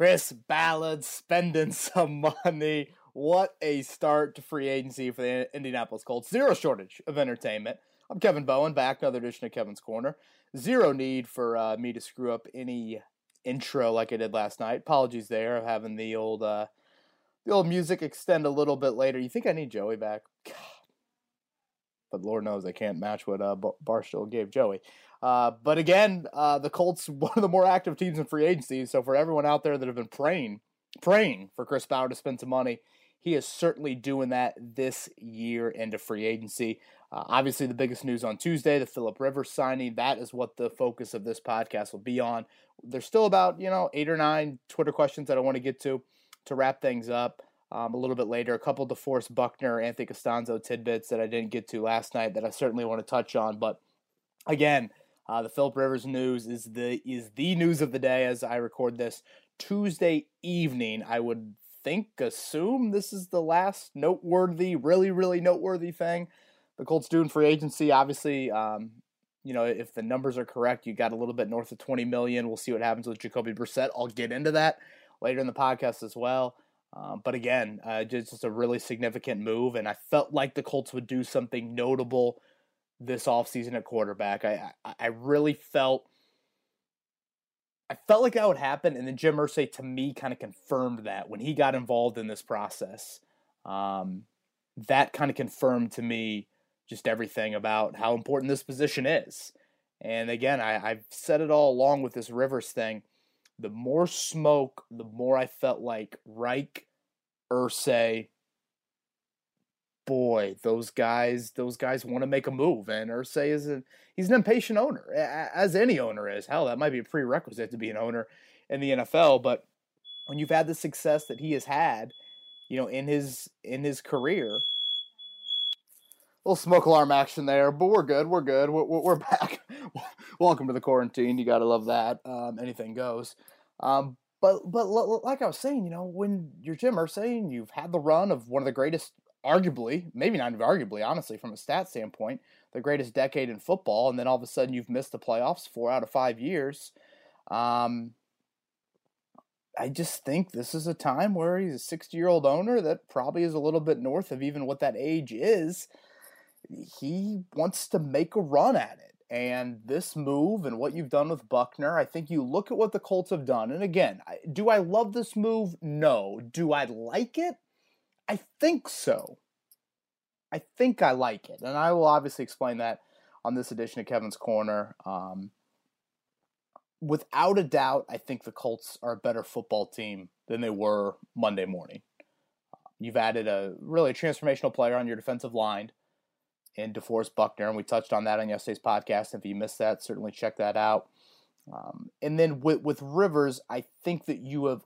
Chris Ballard spending some money. What a start to free agency for the Indianapolis Colts. Zero shortage of entertainment. I'm Kevin Bowen, back another edition of Kevin's Corner. Zero need for uh, me to screw up any intro like I did last night. Apologies there of having the old uh, the old music extend a little bit later. You think I need Joey back? God. But Lord knows I can't match what uh, Barstool gave Joey. Uh, but again, uh, the Colts one of the more active teams in free agency. So for everyone out there that have been praying, praying for Chris Ballard to spend some money, he is certainly doing that this year into free agency. Uh, obviously, the biggest news on Tuesday, the Philip Rivers signing. That is what the focus of this podcast will be on. There's still about you know eight or nine Twitter questions that I want to get to to wrap things up. Um, a little bit later, a couple of DeForest Buckner, Anthony Castonzo tidbits that I didn't get to last night that I certainly want to touch on. But again, uh, the Philip Rivers news is the is the news of the day as I record this Tuesday evening. I would think assume this is the last noteworthy, really really noteworthy thing the Colts doing free agency. Obviously, um, you know if the numbers are correct, you got a little bit north of twenty million. We'll see what happens with Jacoby Brissett. I'll get into that later in the podcast as well. Um, but again, uh, just, just a really significant move, and I felt like the Colts would do something notable this offseason at quarterback. I, I, I really felt I felt like that would happen, and then Jim Irsay to me kind of confirmed that when he got involved in this process. Um, that kind of confirmed to me just everything about how important this position is. And again, I, I've said it all along with this Rivers thing. The more smoke, the more I felt like Reich, Irsay, boy, those guys, those guys want to make a move. And Irsay is a, he's an impatient owner, as any owner is. Hell, that might be a prerequisite to be an owner in the NFL. But when you've had the success that he has had, you know, in his in his career, little smoke alarm action there, but we're good. We're good. We're, we're back. Welcome to the quarantine. You gotta love that. Um, anything goes. Um, but but like I was saying, you know, when you're Jim Irsay, and you've had the run of one of the greatest arguably, maybe not even arguably, honestly, from a stat standpoint, the greatest decade in football, and then all of a sudden you've missed the playoffs four out of five years. Um, I just think this is a time where he's a 60 year old owner that probably is a little bit north of even what that age is. He wants to make a run at it. And this move and what you've done with Buckner, I think you look at what the Colts have done. And again, do I love this move? No. Do I like it? I think so. I think I like it, and I will obviously explain that on this edition of Kevin's Corner. Um, without a doubt, I think the Colts are a better football team than they were Monday morning. You've added a really transformational player on your defensive line in DeForest Buckner, and we touched on that on yesterday's podcast. If you missed that, certainly check that out. Um, and then with, with Rivers, I think that you have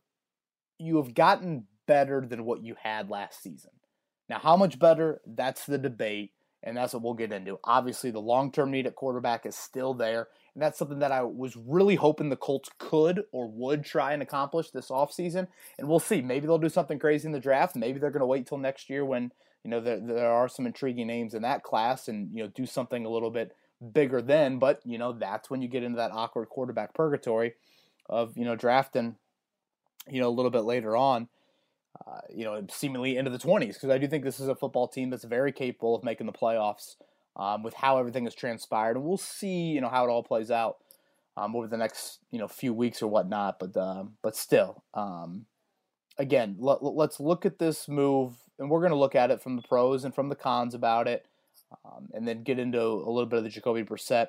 you have gotten better than what you had last season. Now, how much better? That's the debate, and that's what we'll get into. Obviously, the long term need at quarterback is still there, and that's something that I was really hoping the Colts could or would try and accomplish this offseason. And we'll see. Maybe they'll do something crazy in the draft. Maybe they're going to wait till next year when you know there, there are some intriguing names in that class and you know do something a little bit bigger then. But you know that's when you get into that awkward quarterback purgatory of you know drafting you know a little bit later on uh, you know, seemingly into the 20s, because I do think this is a football team that's very capable of making the playoffs um, with how everything has transpired. And we'll see, you know, how it all plays out um, over the next, you know, few weeks or whatnot. But, uh, but still, um, again, let, us look at this move, and we're going to look at it from the pros and from the cons about it, um, and then get into a little bit of the Jacoby Brissett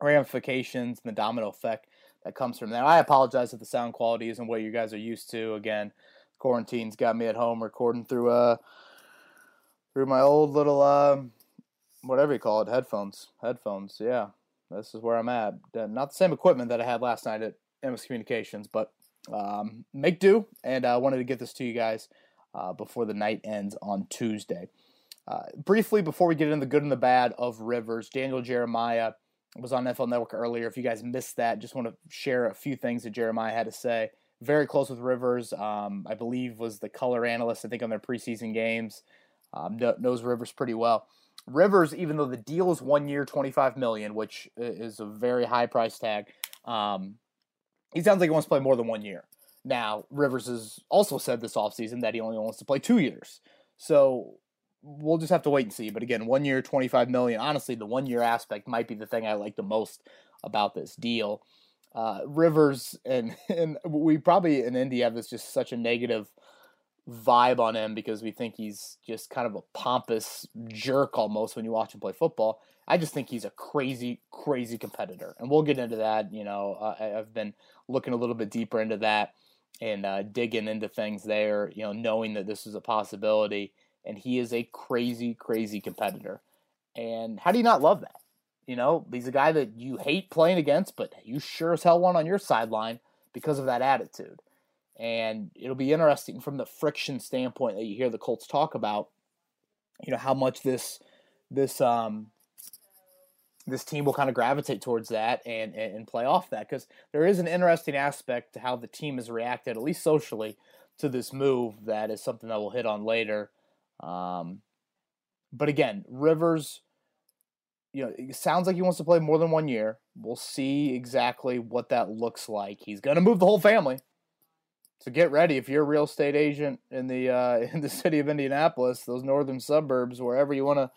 ramifications and the domino effect that comes from that. I apologize if the sound quality isn't what you guys are used to. Again, quarantine's got me at home recording through uh through my old little uh whatever you call it headphones headphones yeah. This is where i'm at. Not the same equipment that i had last night at Emmis communications but um, make do and i uh, wanted to get this to you guys uh, before the night ends on tuesday. Uh, briefly before we get into the good and the bad of rivers daniel jeremiah was on nfl network earlier. If you guys missed that just want to share a few things that jeremiah had to say very close with Rivers. Um, I believe was the color analyst. I think on their preseason games, um, knows Rivers pretty well. Rivers, even though the deal is one year, twenty five million, which is a very high price tag, um, he sounds like he wants to play more than one year. Now, Rivers has also said this offseason that he only wants to play two years. So we'll just have to wait and see. But again, one year, 25 million. Honestly, the one year aspect might be the thing I like the most about this deal. Uh, Rivers and and we probably in Indy have this just such a negative vibe on him because we think he's just kind of a pompous jerk almost when you watch him play football. I just think he's a crazy, crazy competitor, and we'll get into that. You know, uh, I've been looking a little bit deeper into that and uh, digging into things there. You know, knowing that this is a possibility, and he is a crazy, crazy competitor. And how do you not love that? You know, he's a guy that you hate playing against, but you sure as hell want on your sideline because of that attitude. And it'll be interesting from the friction standpoint that you hear the Colts talk about. You know how much this this um this team will kind of gravitate towards that and and, play off that because there is an interesting aspect to how the team has reacted, at least socially, to this move. That is something that we'll hit on later. Um, but again, Rivers you know, it sounds like he wants to play more than one year. We'll see exactly what that looks like. He's going to move the whole family. So get ready if you're a real estate agent in the uh, in the city of Indianapolis, those northern suburbs, wherever you want to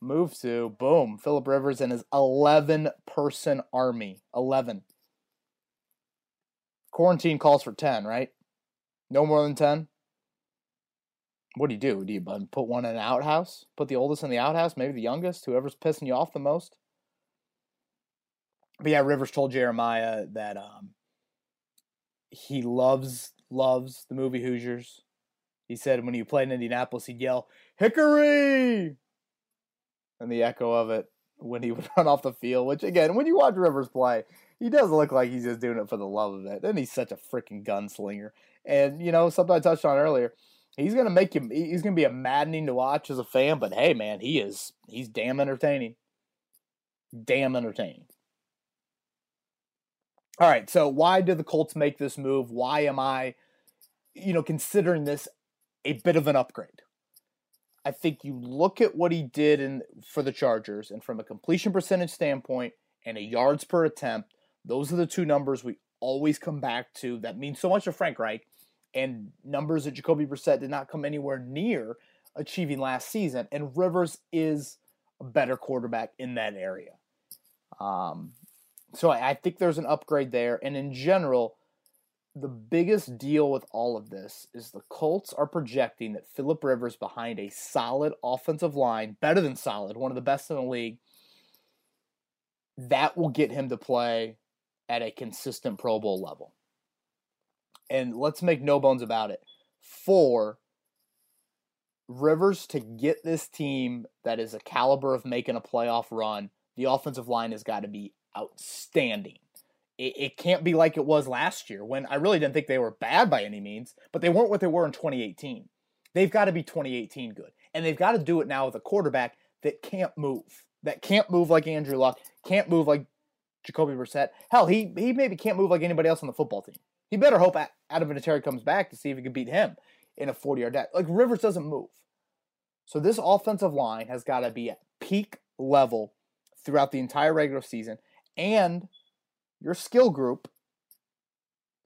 move to. Boom, Philip Rivers and his 11 person army. 11. Quarantine calls for 10, right? No more than 10. What do you do? Do you put one in an outhouse? Put the oldest in the outhouse? Maybe the youngest? Whoever's pissing you off the most? But yeah, Rivers told Jeremiah that um, he loves loves the movie Hoosiers. He said when he played in Indianapolis, he'd yell "Hickory," and the echo of it when he would run off the field. Which again, when you watch Rivers play, he does look like he's just doing it for the love of it. And he's such a freaking gunslinger. And you know something I touched on earlier he's gonna make you. He's gonna be a maddening to watch as a fan. But hey, man, he is. He's damn entertaining. Damn entertaining. All right, so why did the Colts make this move? Why am I, you know, considering this a bit of an upgrade? I think you look at what he did in for the Chargers, and from a completion percentage standpoint and a yards per attempt, those are the two numbers we always come back to. That means so much to Frank Reich and numbers that Jacoby Brissett did not come anywhere near achieving last season. And Rivers is a better quarterback in that area. Um, so I, I think there's an upgrade there. And in general, the biggest deal with all of this is the Colts are projecting that Philip Rivers behind a solid offensive line, better than solid, one of the best in the league, that will get him to play at a consistent Pro Bowl level and let's make no bones about it, for Rivers to get this team that is a caliber of making a playoff run, the offensive line has got to be outstanding. It, it can't be like it was last year when I really didn't think they were bad by any means, but they weren't what they were in 2018. They've got to be 2018 good. And they've got to do it now with a quarterback that can't move, that can't move like Andrew Luck, can't move like Jacoby Brissett. Hell, he, he maybe can't move like anybody else on the football team. He better hope Adam Vinatieri comes back to see if he can beat him in a 40 yard dash. Like Rivers doesn't move. So this offensive line has got to be at peak level throughout the entire regular season. And your skill group,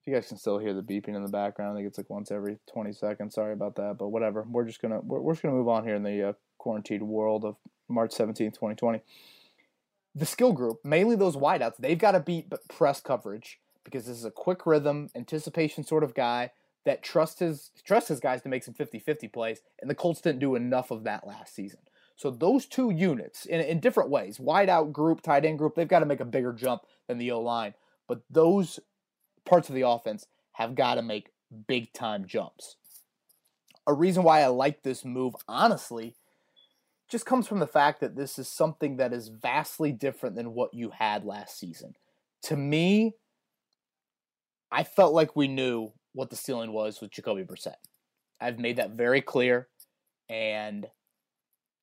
if you guys can still hear the beeping in the background, I think it's like once every 20 seconds. Sorry about that, but whatever. We're just gonna we're, we're just gonna move on here in the uh, quarantined world of March 17th, 2020. The skill group, mainly those wideouts, they've got to beat press coverage because this is a quick rhythm, anticipation sort of guy that trusts his trusts his guys to make some 50-50 plays, and the Colts didn't do enough of that last season. So those two units, in, in different ways, wide out group, tight end group, they've got to make a bigger jump than the O line. But those parts of the offense have got to make big time jumps. A reason why I like this move, honestly, just comes from the fact that this is something that is vastly different than what you had last season. To me, I felt like we knew what the ceiling was with Jacoby Brissett. I've made that very clear. And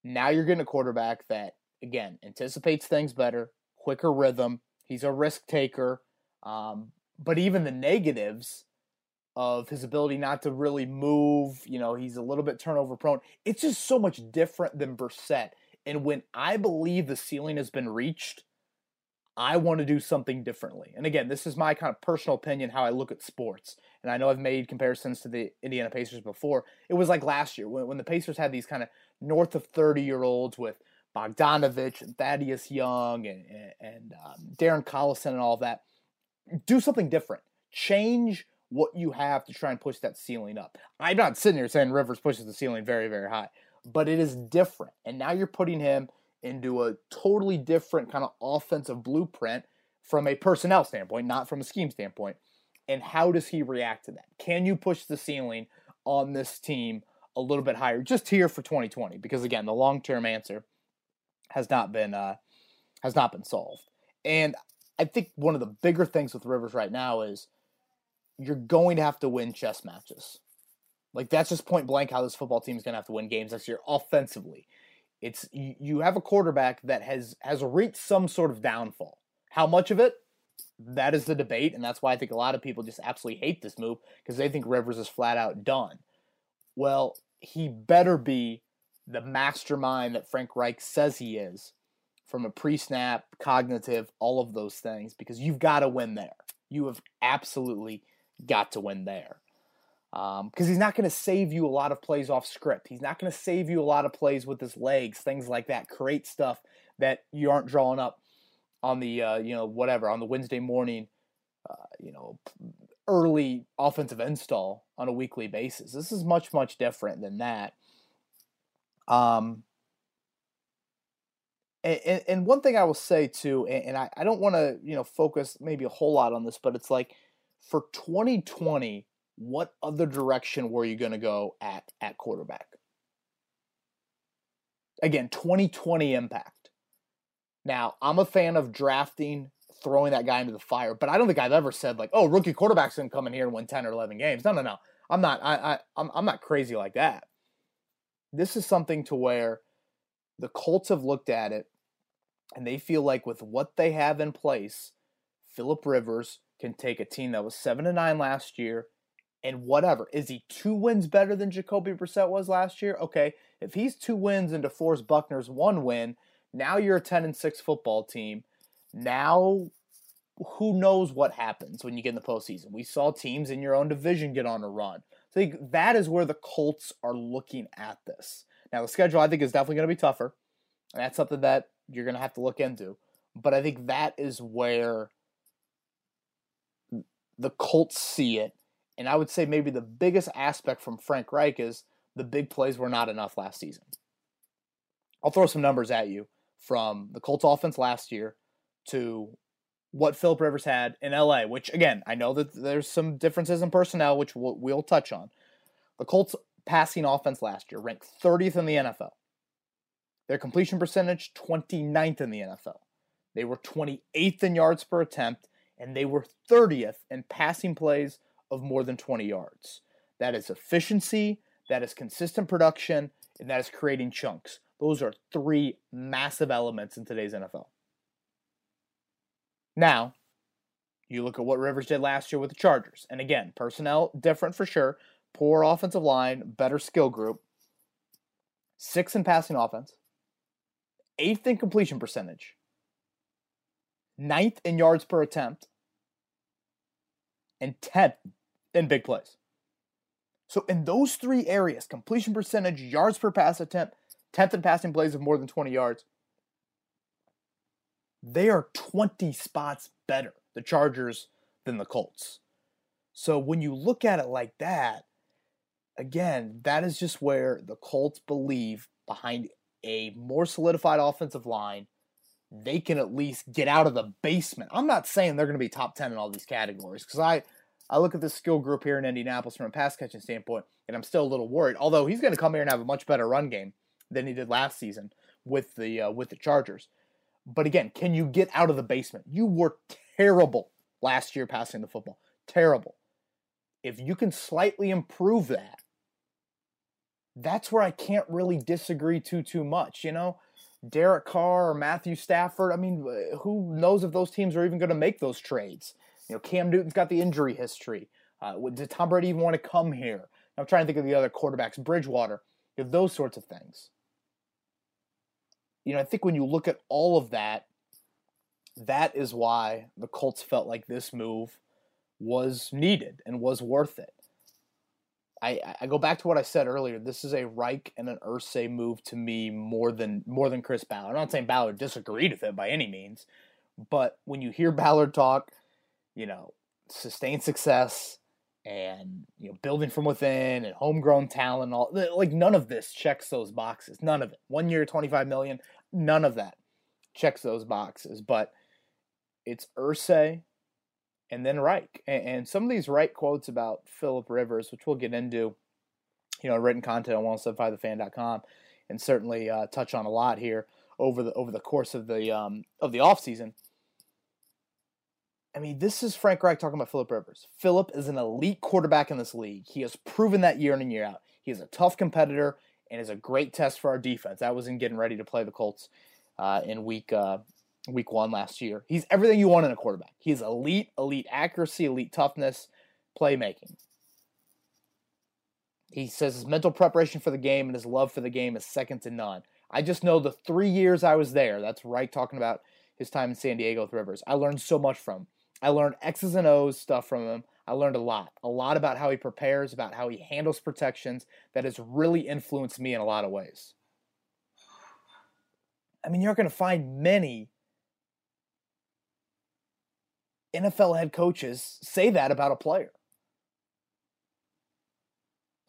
now you're getting a quarterback that, again, anticipates things better, quicker rhythm. He's a risk taker. Um, but even the negatives of his ability not to really move, you know, he's a little bit turnover prone. It's just so much different than Brissett. And when I believe the ceiling has been reached, I want to do something differently. And again, this is my kind of personal opinion how I look at sports. And I know I've made comparisons to the Indiana Pacers before. It was like last year when, when the Pacers had these kind of north of 30 year olds with Bogdanovic and Thaddeus Young and, and um, Darren Collison and all that. Do something different. Change what you have to try and push that ceiling up. I'm not sitting here saying Rivers pushes the ceiling very, very high, but it is different. And now you're putting him into a totally different kind of offensive blueprint from a personnel standpoint, not from a scheme standpoint. And how does he react to that? Can you push the ceiling on this team a little bit higher just here for 2020? Because again, the long term answer has not been uh, has not been solved. And I think one of the bigger things with Rivers right now is you're going to have to win chess matches. Like that's just point blank how this football team is going to have to win games this year offensively. It's you have a quarterback that has has reached some sort of downfall. How much of it? That is the debate, and that's why I think a lot of people just absolutely hate this move because they think Rivers is flat out done. Well, he better be the mastermind that Frank Reich says he is from a pre-snap, cognitive, all of those things because you've got to win there. You have absolutely got to win there. Because um, he's not going to save you a lot of plays off script. He's not going to save you a lot of plays with his legs, things like that. Create stuff that you aren't drawing up on the, uh, you know, whatever, on the Wednesday morning, uh, you know, early offensive install on a weekly basis. This is much, much different than that. Um, and, and one thing I will say too, and I, I don't want to, you know, focus maybe a whole lot on this, but it's like for 2020, what other direction were you going to go at at quarterback? Again, 2020 impact. Now, I'm a fan of drafting, throwing that guy into the fire, but I don't think I've ever said like, "Oh, rookie quarterback's going to come in here and win 10 or 11 games." No, no, no. I'm not. I, I I'm, I'm not crazy like that. This is something to where the Colts have looked at it and they feel like with what they have in place, Philip Rivers can take a team that was seven to nine last year and whatever. Is he two wins better than Jacoby Brissett was last year? Okay, if he's two wins and DeForest Buckner's one win, now you're a ten and six football team. Now, who knows what happens when you get in the postseason? We saw teams in your own division get on a run. So I think that is where the Colts are looking at this. Now the schedule I think is definitely going to be tougher. And that's something that you're going to have to look into. But I think that is where the Colts see it. And I would say maybe the biggest aspect from Frank Reich is the big plays were not enough last season. I'll throw some numbers at you from the Colts offense last year to what Philip Rivers had in LA, which again, I know that there's some differences in personnel, which we'll, we'll touch on. The Colts passing offense last year ranked 30th in the NFL. Their completion percentage, 29th in the NFL. They were 28th in yards per attempt, and they were 30th in passing plays of more than 20 yards. That is efficiency, that is consistent production, and that is creating chunks. Those are three massive elements in today's NFL. Now, you look at what Rivers did last year with the Chargers. And again, personnel different for sure. Poor offensive line, better skill group. Six in passing offense, eighth in completion percentage, ninth in yards per attempt, and 10th in big plays. So, in those three areas completion percentage, yards per pass attempt, 10th in passing plays of more than 20 yards they are 20 spots better, the Chargers, than the Colts. So, when you look at it like that, again, that is just where the Colts believe behind a more solidified offensive line, they can at least get out of the basement. I'm not saying they're going to be top 10 in all these categories because I, I look at this skill group here in Indianapolis from a pass catching standpoint, and I'm still a little worried. Although he's going to come here and have a much better run game than he did last season with the uh, with the Chargers. But again, can you get out of the basement? You were terrible last year passing the football. Terrible. If you can slightly improve that, that's where I can't really disagree too too much. You know, Derek Carr or Matthew Stafford. I mean, who knows if those teams are even going to make those trades? You know, Cam Newton's got the injury history. Uh, did Tom Brady even want to come here? I'm trying to think of the other quarterbacks, Bridgewater, you know, those sorts of things. You know, I think when you look at all of that, that is why the Colts felt like this move was needed and was worth it. I, I go back to what I said earlier. This is a Reich and an Irsay move to me more than more than Chris Ballard. I'm not saying Ballard disagreed with it by any means, but when you hear Ballard talk, you know, sustained success and you know building from within and homegrown talent, all like none of this checks those boxes. None of it. One year, 25 million. None of that checks those boxes. But it's Irsay and then Reich. And, and some of these Reich quotes about Philip Rivers, which we'll get into, you know, written content on 1075thefan.com and certainly uh, touch on a lot here over the over the course of the um, of the offseason. I mean, this is Frank Reich talking about Philip Rivers. Philip is an elite quarterback in this league. He has proven that year in and year out. He is a tough competitor and is a great test for our defense. That was in getting ready to play the Colts uh, in week uh, week one last year. He's everything you want in a quarterback. He's elite, elite accuracy, elite toughness, playmaking. He says his mental preparation for the game and his love for the game is second to none. I just know the three years I was there, that's right talking about his time in San Diego with Rivers. I learned so much from him. I learned X's and O's stuff from him. I learned a lot. A lot about how he prepares, about how he handles protections that has really influenced me in a lot of ways. I mean, you're going to find many NFL head coaches say that about a player.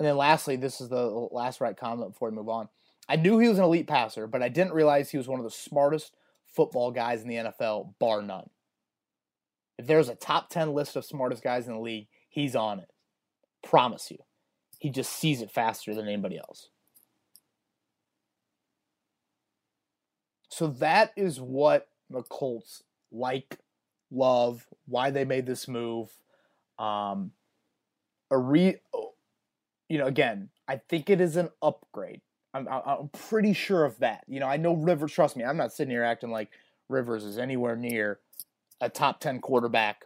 And then lastly, this is the last Reich comment before we move on. I knew he was an elite passer, but I didn't realize he was one of the smartest football guys in the NFL, bar none. If there's a top 10 list of smartest guys in the league, he's on it. Promise you. He just sees it faster than anybody else. So that is what the Colts like love, why they made this move. Um, a re, you know, again, I think it is an upgrade. I'm, I'm pretty sure of that. You know, I know Rivers. Trust me, I'm not sitting here acting like Rivers is anywhere near a top ten quarterback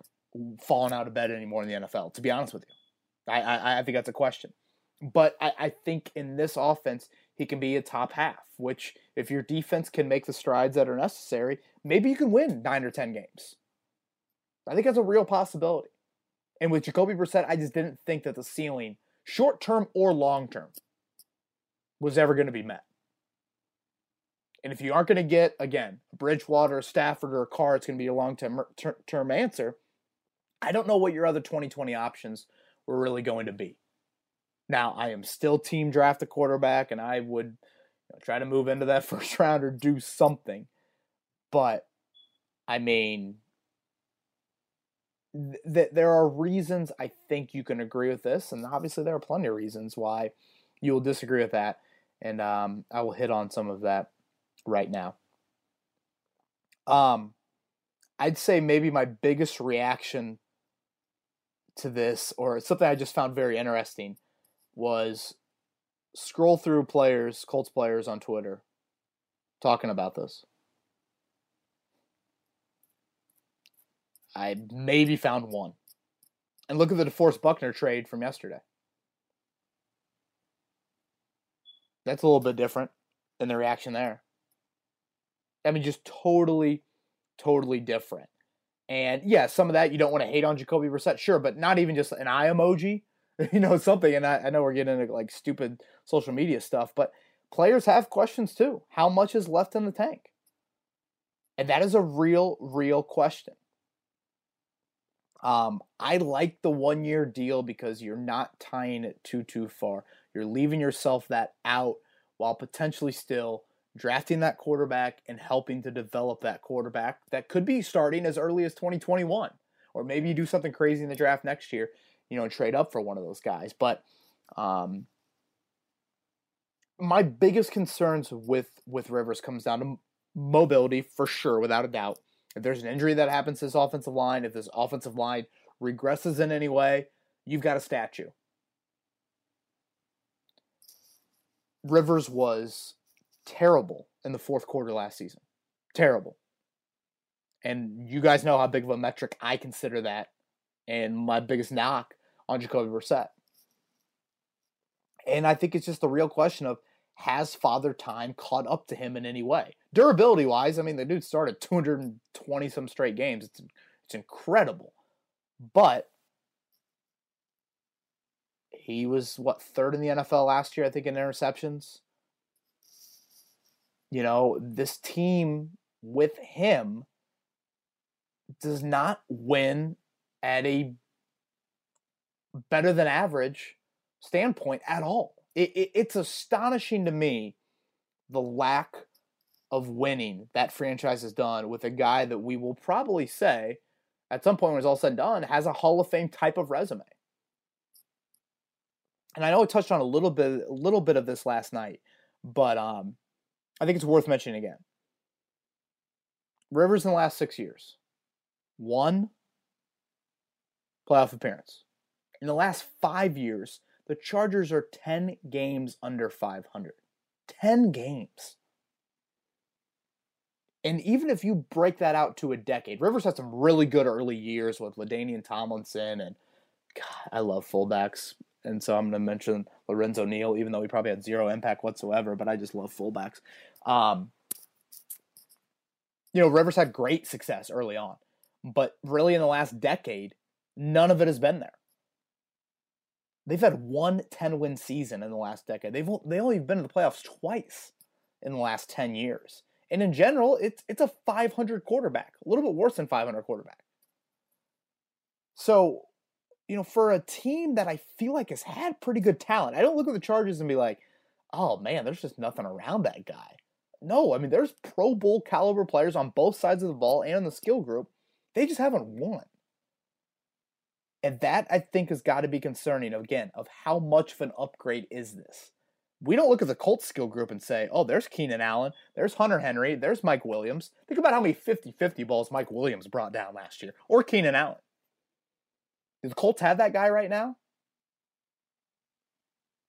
falling out of bed anymore in the NFL. To be honest with you, I I, I think that's a question. But I, I think in this offense, he can be a top half. Which, if your defense can make the strides that are necessary, maybe you can win nine or ten games. I think that's a real possibility. And with Jacoby Brissett, I just didn't think that the ceiling, short term or long term, was ever going to be met. And if you aren't going to get, again, Bridgewater, Stafford, or Carr, it's going to be a long term answer. I don't know what your other 2020 options were really going to be. Now, I am still team draft a quarterback, and I would you know, try to move into that first round or do something. But, I mean, that there are reasons I think you can agree with this, and obviously there are plenty of reasons why you will disagree with that, and um, I will hit on some of that right now. Um, I'd say maybe my biggest reaction to this, or something I just found very interesting, was scroll through players, Colts players on Twitter, talking about this. I maybe found one. And look at the DeForest Buckner trade from yesterday. That's a little bit different than the reaction there. I mean, just totally, totally different. And yeah, some of that you don't want to hate on Jacoby Brissett, sure, but not even just an eye emoji, you know, something. And I, I know we're getting into like stupid social media stuff, but players have questions too. How much is left in the tank? And that is a real, real question. Um, I like the one year deal because you're not tying it too too far. You're leaving yourself that out while potentially still drafting that quarterback and helping to develop that quarterback that could be starting as early as 2021 or maybe you do something crazy in the draft next year you know and trade up for one of those guys. But um, my biggest concerns with with rivers comes down to mobility for sure without a doubt. If there's an injury that happens to this offensive line, if this offensive line regresses in any way, you've got a statue. Rivers was terrible in the fourth quarter last season. Terrible. And you guys know how big of a metric I consider that and my biggest knock on Jacoby Brissett. And I think it's just the real question of has Father Time caught up to him in any way? Durability wise, I mean, the dude started 220 some straight games. It's, it's incredible. But he was, what, third in the NFL last year, I think, in interceptions? You know, this team with him does not win at a better than average standpoint at all. It, it, it's astonishing to me the lack of winning that franchise has done with a guy that we will probably say at some point when it's all said and done has a Hall of Fame type of resume. And I know I touched on a little bit a little bit of this last night, but um, I think it's worth mentioning again. Rivers in the last six years, one playoff appearance. In the last five years, the Chargers are 10 games under 500. 10 games. And even if you break that out to a decade, Rivers had some really good early years with LaDainian Tomlinson and God, I love fullbacks. And so I'm going to mention Lorenzo Neal, even though he probably had zero impact whatsoever, but I just love fullbacks. Um, you know, Rivers had great success early on, but really in the last decade, none of it has been there. They've had one 10 win season in the last decade. They've they only been in the playoffs twice in the last 10 years. And in general, it's it's a 500 quarterback, a little bit worse than 500 quarterback. So, you know, for a team that I feel like has had pretty good talent, I don't look at the Chargers and be like, "Oh man, there's just nothing around that guy." No, I mean, there's Pro Bowl caliber players on both sides of the ball and in the skill group. They just haven't won. And that I think has got to be concerning again of how much of an upgrade is this. We don't look at the Colts skill group and say, oh, there's Keenan Allen, there's Hunter Henry, there's Mike Williams. Think about how many 50 50 balls Mike Williams brought down last year, or Keenan Allen. Do the Colts have that guy right now?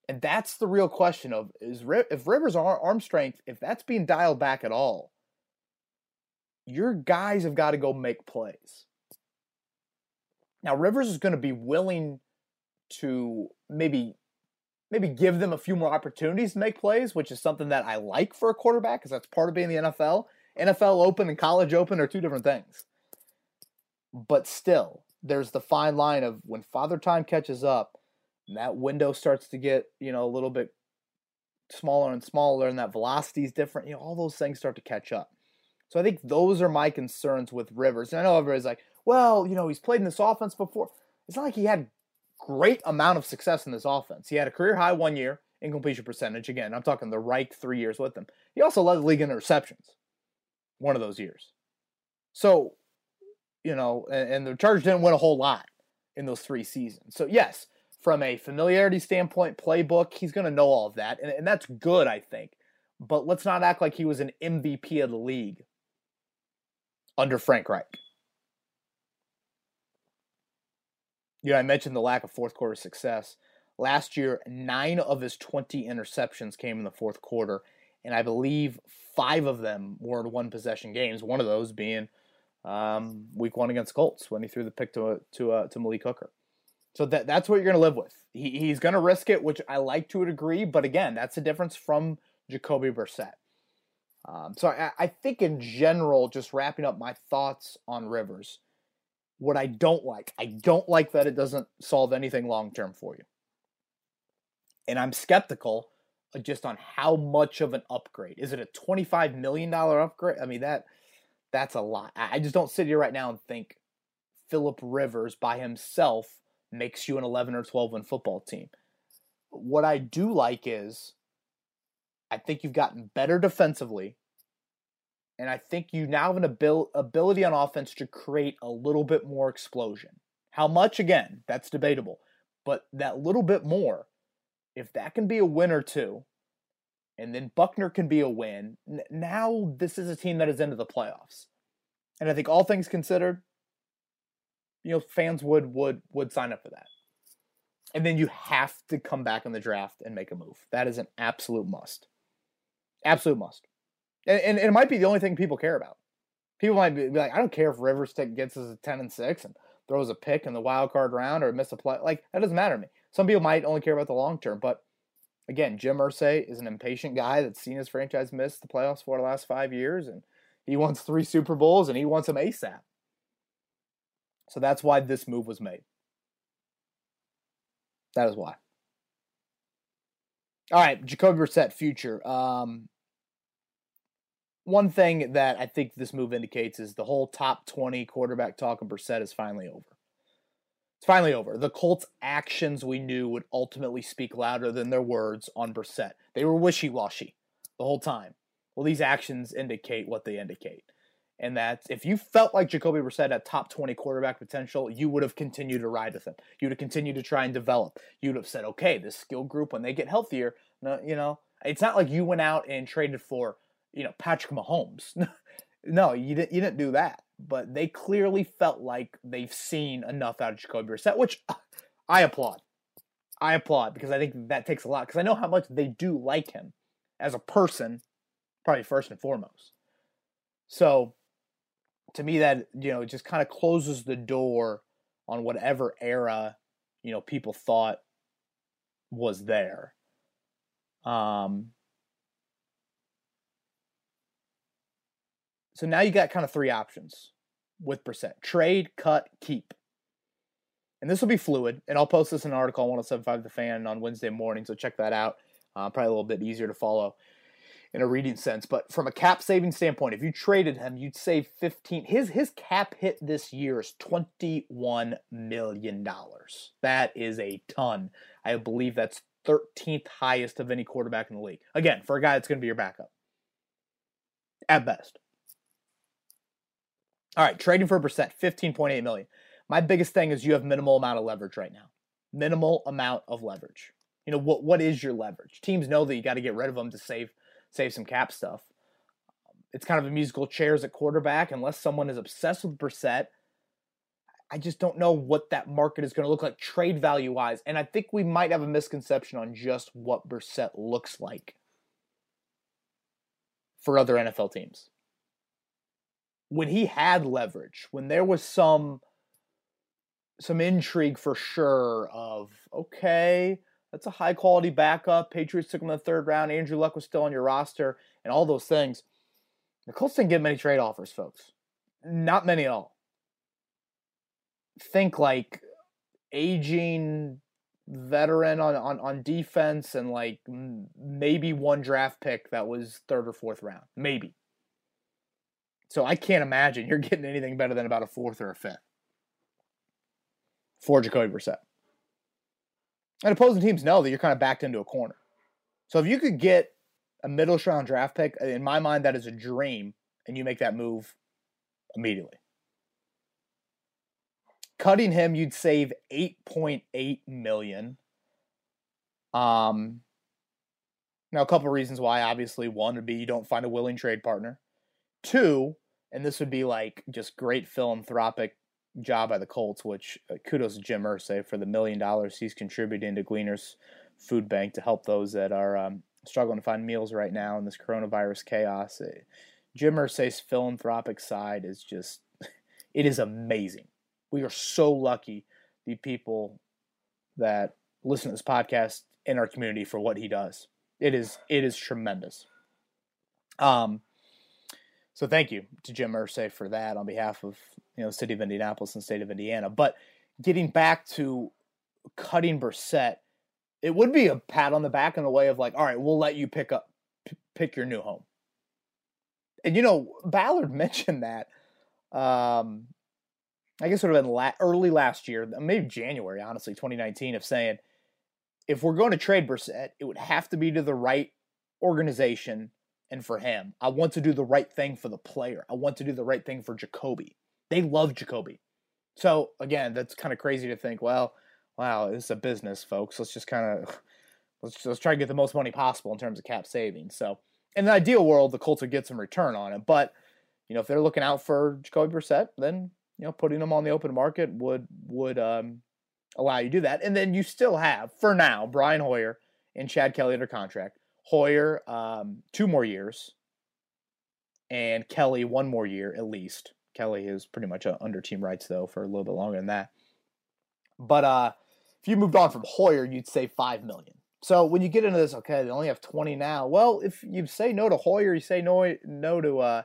And that's the real question of is if Rivers' arm strength, if that's being dialed back at all, your guys have got to go make plays. Now Rivers is going to be willing to maybe maybe give them a few more opportunities to make plays, which is something that I like for a quarterback because that's part of being the NFL. NFL Open and College Open are two different things. But still, there's the fine line of when Father Time catches up, and that window starts to get, you know, a little bit smaller and smaller, and that velocity is different, you know, all those things start to catch up. So I think those are my concerns with Rivers. And I know everybody's like, well, you know, he's played in this offense before. It's not like he had great amount of success in this offense. He had a career high one year in completion percentage. Again, I'm talking the Reich three years with him. He also led the league in interceptions one of those years. So, you know, and, and the Chargers didn't win a whole lot in those three seasons. So, yes, from a familiarity standpoint, playbook, he's going to know all of that. And, and that's good, I think. But let's not act like he was an MVP of the league under Frank Reich. you know, I mentioned the lack of fourth quarter success. Last year, nine of his 20 interceptions came in the fourth quarter, and I believe five of them were in one possession games. One of those being um, week one against Colts when he threw the pick to to uh, to Malik Hooker. So that that's what you're going to live with. He, he's going to risk it, which I like to a degree, but again, that's the difference from Jacoby Brissett. Um, so I, I think in general, just wrapping up my thoughts on Rivers what I don't like. I don't like that it doesn't solve anything long term for you. And I'm skeptical just on how much of an upgrade. Is it a $25 million upgrade? I mean, that that's a lot. I just don't sit here right now and think Philip Rivers by himself makes you an 11 or 12 win football team. What I do like is I think you've gotten better defensively and I think you now have an abil- ability on offense to create a little bit more explosion. How much, again, that's debatable. But that little bit more, if that can be a win or two, and then Buckner can be a win, n- now this is a team that is into the playoffs. And I think all things considered, you know, fans would would would sign up for that. And then you have to come back in the draft and make a move. That is an absolute must. Absolute must and, and, it might be the only thing people care about. People might be like, I don't care if Rivers gets us a ten and six and throws a pick in the wild card round or miss a play. Like that doesn't matter to me. Some people might only care about the long term, but Again, Jim Irsay is an impatient guy that's seen his franchise miss the playoffs for the last five years, and he wants three Super Bowls and he wants them ASAP. So that's why this move was made. That is why. All right, Jacoby Brissett future. Um, one thing that I think this move indicates is the whole top 20 quarterback talk of Brissett is finally over. It's finally over. The Colts' actions we knew would ultimately speak louder than their words on Brissett. They were wishy washy the whole time. Well, these actions indicate what they indicate. And that if you felt like Jacoby Brissett had top 20 quarterback potential, you would have continued to ride with him. You would have continued to try and develop. You would have said, okay, this skill group, when they get healthier, you know, it's not like you went out and traded for, you know, Patrick Mahomes. no, you didn't, you didn't do that. But they clearly felt like they've seen enough out of Jacoby Brissett, which uh, I applaud. I applaud because I think that takes a lot because I know how much they do like him as a person, probably first and foremost. So to me that you know just kind of closes the door on whatever era you know people thought was there um so now you got kind of three options with Brissett Trade, cut, keep. And this will be fluid. And I'll post this in an article on 1075 The Fan on Wednesday morning. So check that out. Uh, probably a little bit easier to follow in a reading sense. But from a cap saving standpoint, if you traded him, you'd save 15. His his cap hit this year is 21 million dollars. That is a ton. I believe that's 13th highest of any quarterback in the league. Again, for a guy that's going to be your backup. At best. All right, trading for a Brissett, 15.8 million. My biggest thing is you have minimal amount of leverage right now. Minimal amount of leverage. You know what what is your leverage? Teams know that you got to get rid of them to save save some cap stuff. It's kind of a musical chairs at quarterback unless someone is obsessed with Brissett. I just don't know what that market is going to look like trade value wise. And I think we might have a misconception on just what Brissett looks like for other NFL teams. When he had leverage, when there was some some intrigue for sure of okay, that's a high quality backup. Patriots took him in the third round. Andrew Luck was still on your roster, and all those things. The Colts didn't get many trade offers, folks. Not many at all. Think like aging veteran on, on, on defense and like maybe one draft pick that was third or fourth round. Maybe. So I can't imagine you're getting anything better than about a fourth or a fifth for Jacoby Brissett. And opposing teams know that you're kind of backed into a corner. So if you could get a middle round draft pick, in my mind, that is a dream, and you make that move immediately. Cutting him, you'd save 8.8 million. Um, now a couple reasons why. Obviously, one would be you don't find a willing trade partner. Two, and this would be like just great philanthropic job by the Colts, which uh, kudos to Jim Irsay for the million dollars he's contributing to Gleaners Food Bank to help those that are um, struggling to find meals right now in this coronavirus chaos. Uh, Jim Irsay's philanthropic side is just, it is amazing. We are so lucky, the people that listen to this podcast in our community for what he does. It is, it is tremendous. Um, so thank you to Jim Irsay for that on behalf of you know city of Indianapolis and state of Indiana. But getting back to cutting Brissett, it would be a pat on the back in the way of like, all right, we'll let you pick up p- pick your new home. And you know, Ballard mentioned that. Um, I guess it would have been la- early last year, maybe January, honestly, 2019, of saying if we're going to trade Brissett, it would have to be to the right organization and for him. I want to do the right thing for the player. I want to do the right thing for Jacoby. They love Jacoby. So again, that's kind of crazy to think, well, wow, this is a business, folks. Let's just kind of let's let's try to get the most money possible in terms of cap savings. So in the ideal world, the Colts would get some return on it. But, you know, if they're looking out for Jacoby Brissett, then, you know, putting them on the open market would would um, allow you to do that. And then you still have, for now, Brian Hoyer and Chad Kelly under contract. Hoyer, um, two more years, and Kelly, one more year at least. Kelly is pretty much under team rights though for a little bit longer than that. But uh, if you moved on from Hoyer, you'd say five million So when you get into this, okay, they only have 20 now. Well, if you say no to Hoyer, you say no no to uh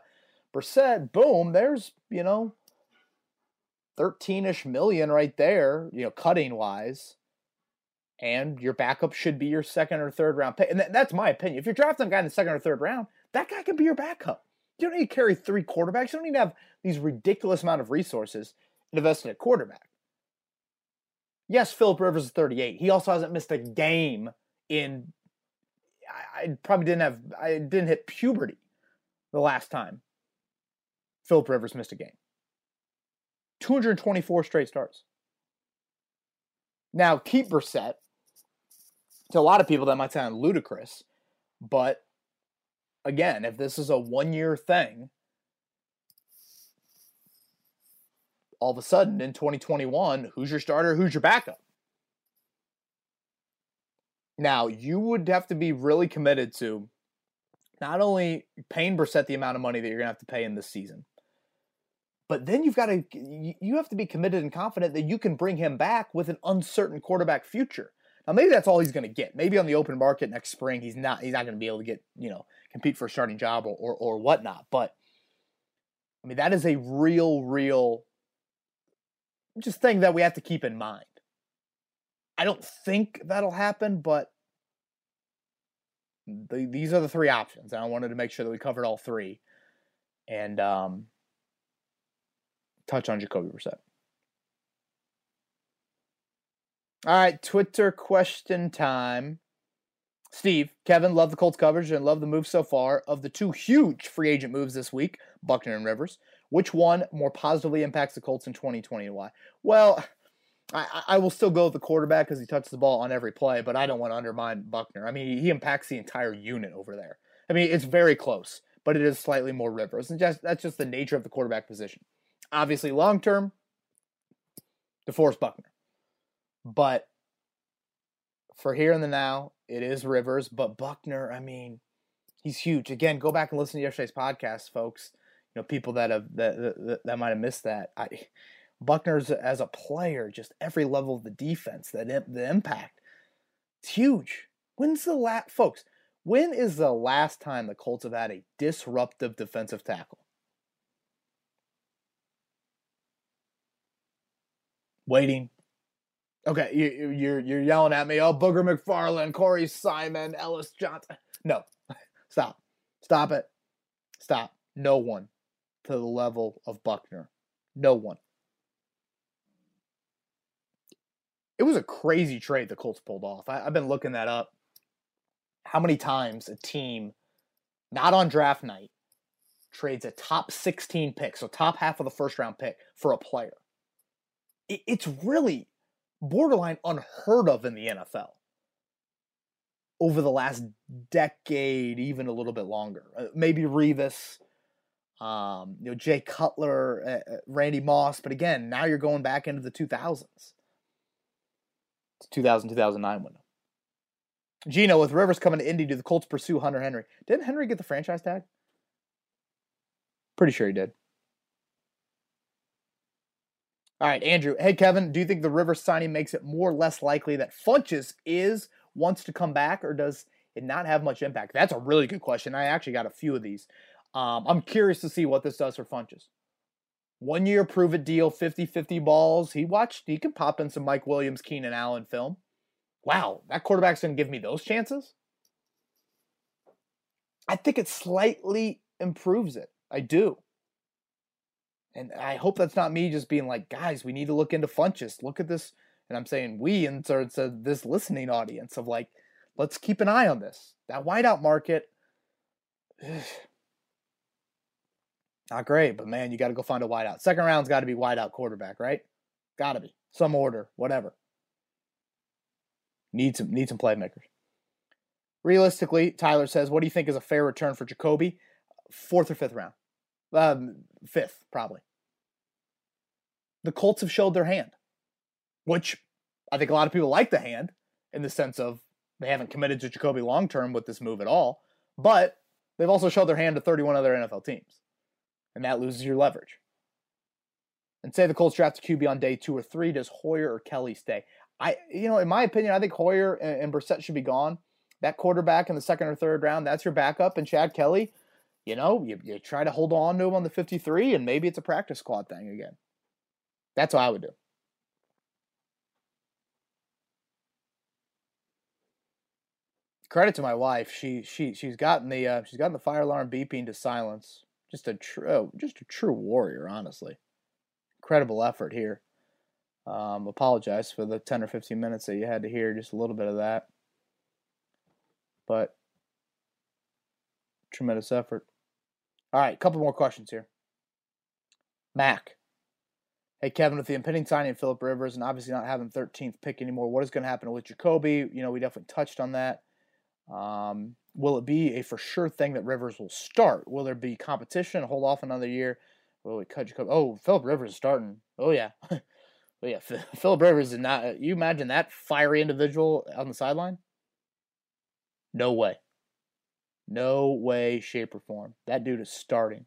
Brissett, boom, there's, you know, 13ish million right there, you know, cutting wise. And your backup should be your second or third round pick. And th- that's my opinion. If you're drafting a guy in the second or third round, that guy can be your backup. You don't need to carry three quarterbacks. You don't need to have these ridiculous amount of resources invested in a quarterback. Yes, Philip Rivers is 38. He also hasn't missed a game in I, I probably didn't have I didn't hit puberty the last time Philip Rivers missed a game. 224 straight starts. Now keep Brissett. To a lot of people that might sound ludicrous, but again, if this is a one year thing, all of a sudden in 2021, who's your starter? Who's your backup? Now, you would have to be really committed to not only paying Brissett the amount of money that you're going to have to pay in this season, but then you've got to you have to be committed and confident that you can bring him back with an uncertain quarterback future. Now maybe that's all he's going to get. Maybe on the open market next spring he's not he's not going to be able to get you know compete for a starting job or, or or whatnot. But I mean that is a real real just thing that we have to keep in mind. I don't think that'll happen, but the, these are the three options, and I wanted to make sure that we covered all three, and um, touch on Jacoby Brissett. All right, Twitter question time. Steve, Kevin, love the Colts coverage and love the move so far. Of the two huge free agent moves this week, Buckner and Rivers, which one more positively impacts the Colts in 2020 and why? Well, I, I will still go with the quarterback because he touches the ball on every play, but I don't want to undermine Buckner. I mean, he impacts the entire unit over there. I mean, it's very close, but it is slightly more Rivers, and just that's just the nature of the quarterback position. Obviously, long term, DeForest Buckner, but for here and the now, it is Rivers. But Buckner, I mean, he's huge. Again, go back and listen to yesterday's podcast, folks. You know, people that have that that, that might have missed that. I Buckner's as a player, just every level of the defense, that the impact, it's huge. When's the last, folks? When is the last time the Colts have had a disruptive defensive tackle? Waiting. Okay, you, you're you're yelling at me. Oh, Booger McFarland, Corey Simon, Ellis Johnson. No, stop, stop it, stop. No one to the level of Buckner. No one. it was a crazy trade the Colts pulled off. I, have been looking that up. How many times a team, not on draft night, trades a top 16 pick, so top half of the first round pick for a player? It, it's really borderline unheard of in the NFL over the last decade, even a little bit longer. Uh, maybe Revis, um, you know, Jay Cutler, uh, uh Randy Moss, but again, now you're going back into the 2000s. 2000 2009 window. Gino, with Rivers coming to Indy, do the Colts pursue Hunter Henry? Didn't Henry get the franchise tag? Pretty sure he did. All right, Andrew. Hey, Kevin, do you think the Rivers signing makes it more or less likely that Funchess is wants to come back, or does it not have much impact? That's a really good question. I actually got a few of these. Um, I'm curious to see what this does for Funchess one year prove it deal, 50 50 balls. He watched, he can pop in some Mike Williams, Keenan Allen film. Wow, that quarterback's going to give me those chances? I think it slightly improves it. I do. And I hope that's not me just being like, guys, we need to look into Funchess. Look at this. And I'm saying we, and so it's this listening audience of like, let's keep an eye on this. That wideout market, Not great, but man, you got to go find a wideout. Second round's got to be wideout quarterback, right? Got to be some order, whatever. Need some need some playmakers. Realistically, Tyler says, "What do you think is a fair return for Jacoby? Fourth or fifth round? Um, fifth, probably." The Colts have showed their hand, which I think a lot of people like the hand in the sense of they haven't committed to Jacoby long term with this move at all, but they've also showed their hand to 31 other NFL teams and that loses your leverage. And say the Colts draft a QB on day two or three, does Hoyer or Kelly stay? I, you know, in my opinion, I think Hoyer and, and Brissett should be gone. That quarterback in the second or third round, that's your backup. And Chad Kelly, you know, you, you try to hold on to him on the 53, and maybe it's a practice squad thing again. That's what I would do. Credit to my wife. She she she's gotten the uh, she's gotten the fire alarm beeping to silence. Just a true just a true warrior, honestly. Incredible effort here. Um, apologize for the 10 or 15 minutes that you had to hear just a little bit of that. But tremendous effort. All right, couple more questions here. Mac. Hey, Kevin, with the impending signing of Philip Rivers and obviously not having 13th pick anymore, what is going to happen with Jacoby? You know, we definitely touched on that. Um, will it be a for sure thing that Rivers will start? Will there be competition? Hold off another year? Will we cut Jacoby? Oh, Philip Rivers is starting. Oh, yeah. But yeah, Philip Rivers is not. You imagine that fiery individual on the sideline? No way. No way, shape, or form. That dude is starting.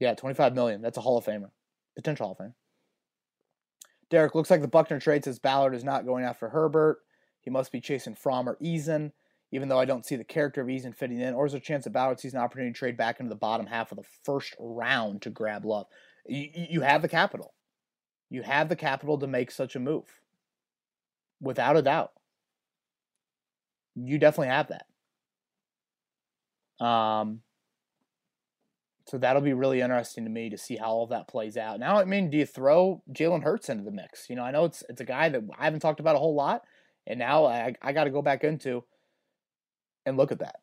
Yeah, 25 million. That's a Hall of Famer. Potential Hall of Famer. Derek, looks like the Buckner trade says Ballard is not going after Herbert. He must be chasing Fromm or Eason, even though I don't see the character of Eason fitting in. Or is there a chance that Ballard sees an opportunity to trade back into the bottom half of the first round to grab Love? You, you have the capital. You have the capital to make such a move. Without a doubt. You definitely have that. Um, so that'll be really interesting to me to see how all that plays out. Now, I mean, do you throw Jalen Hurts into the mix? You know, I know it's it's a guy that I haven't talked about a whole lot, and now I I got to go back into and look at that.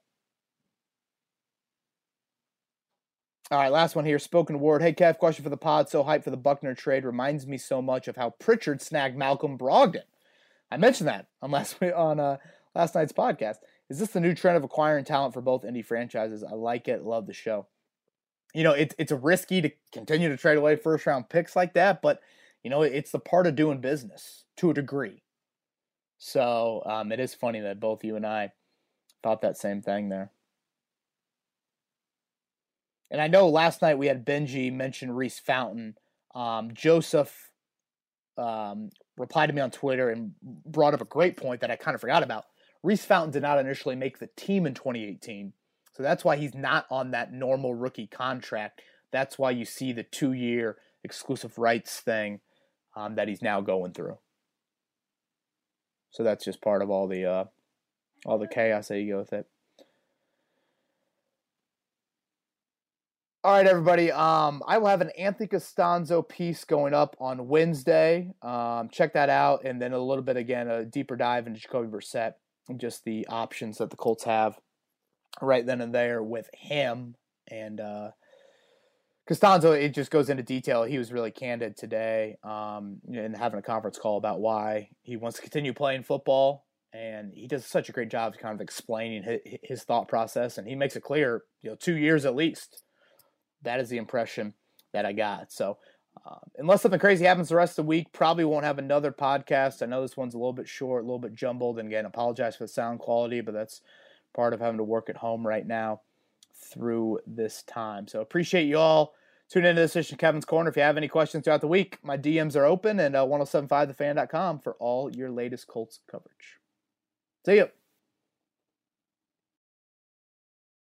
All right, last one here. Spoken word. Hey, Kev, question for the pod. So hyped for the Buckner trade. Reminds me so much of how Pritchard snagged Malcolm Brogdon. I mentioned that on last on uh, last night's podcast. Is this the new trend of acquiring talent for both Indy franchises? I like it. Love the show. You know, it's it's risky to continue to trade away first round picks like that, but you know, it's the part of doing business to a degree. So um, it is funny that both you and I thought that same thing there. And I know last night we had Benji mention Reese Fountain. Um, Joseph um, replied to me on Twitter and brought up a great point that I kind of forgot about. Reese Fountain did not initially make the team in 2018. So that's why he's not on that normal rookie contract. That's why you see the two year exclusive rights thing um, that he's now going through. So that's just part of all the uh, all the chaos that you go with it. All right, everybody. Um, I will have an Anthony Castonzo piece going up on Wednesday. Um, check that out, and then a little bit again a deeper dive into Jacoby Brissett just the options that the Colts have right then and there with him and uh, Castonzo. It just goes into detail. He was really candid today, um, having a conference call about why he wants to continue playing football. And he does such a great job of kind of explaining his thought process, and he makes it clear, you know, two years at least that is the impression that I got. So, uh, unless something crazy happens the rest of the week, probably won't have another podcast. I know this one's a little bit short, a little bit jumbled, and again, apologize for the sound quality, but that's part of having to work at home right now through this time. So, appreciate you all. Tune into this edition of Kevin's Corner. If you have any questions throughout the week, my DMs are open and uh, 1075thefan.com for all your latest Colts coverage. See you.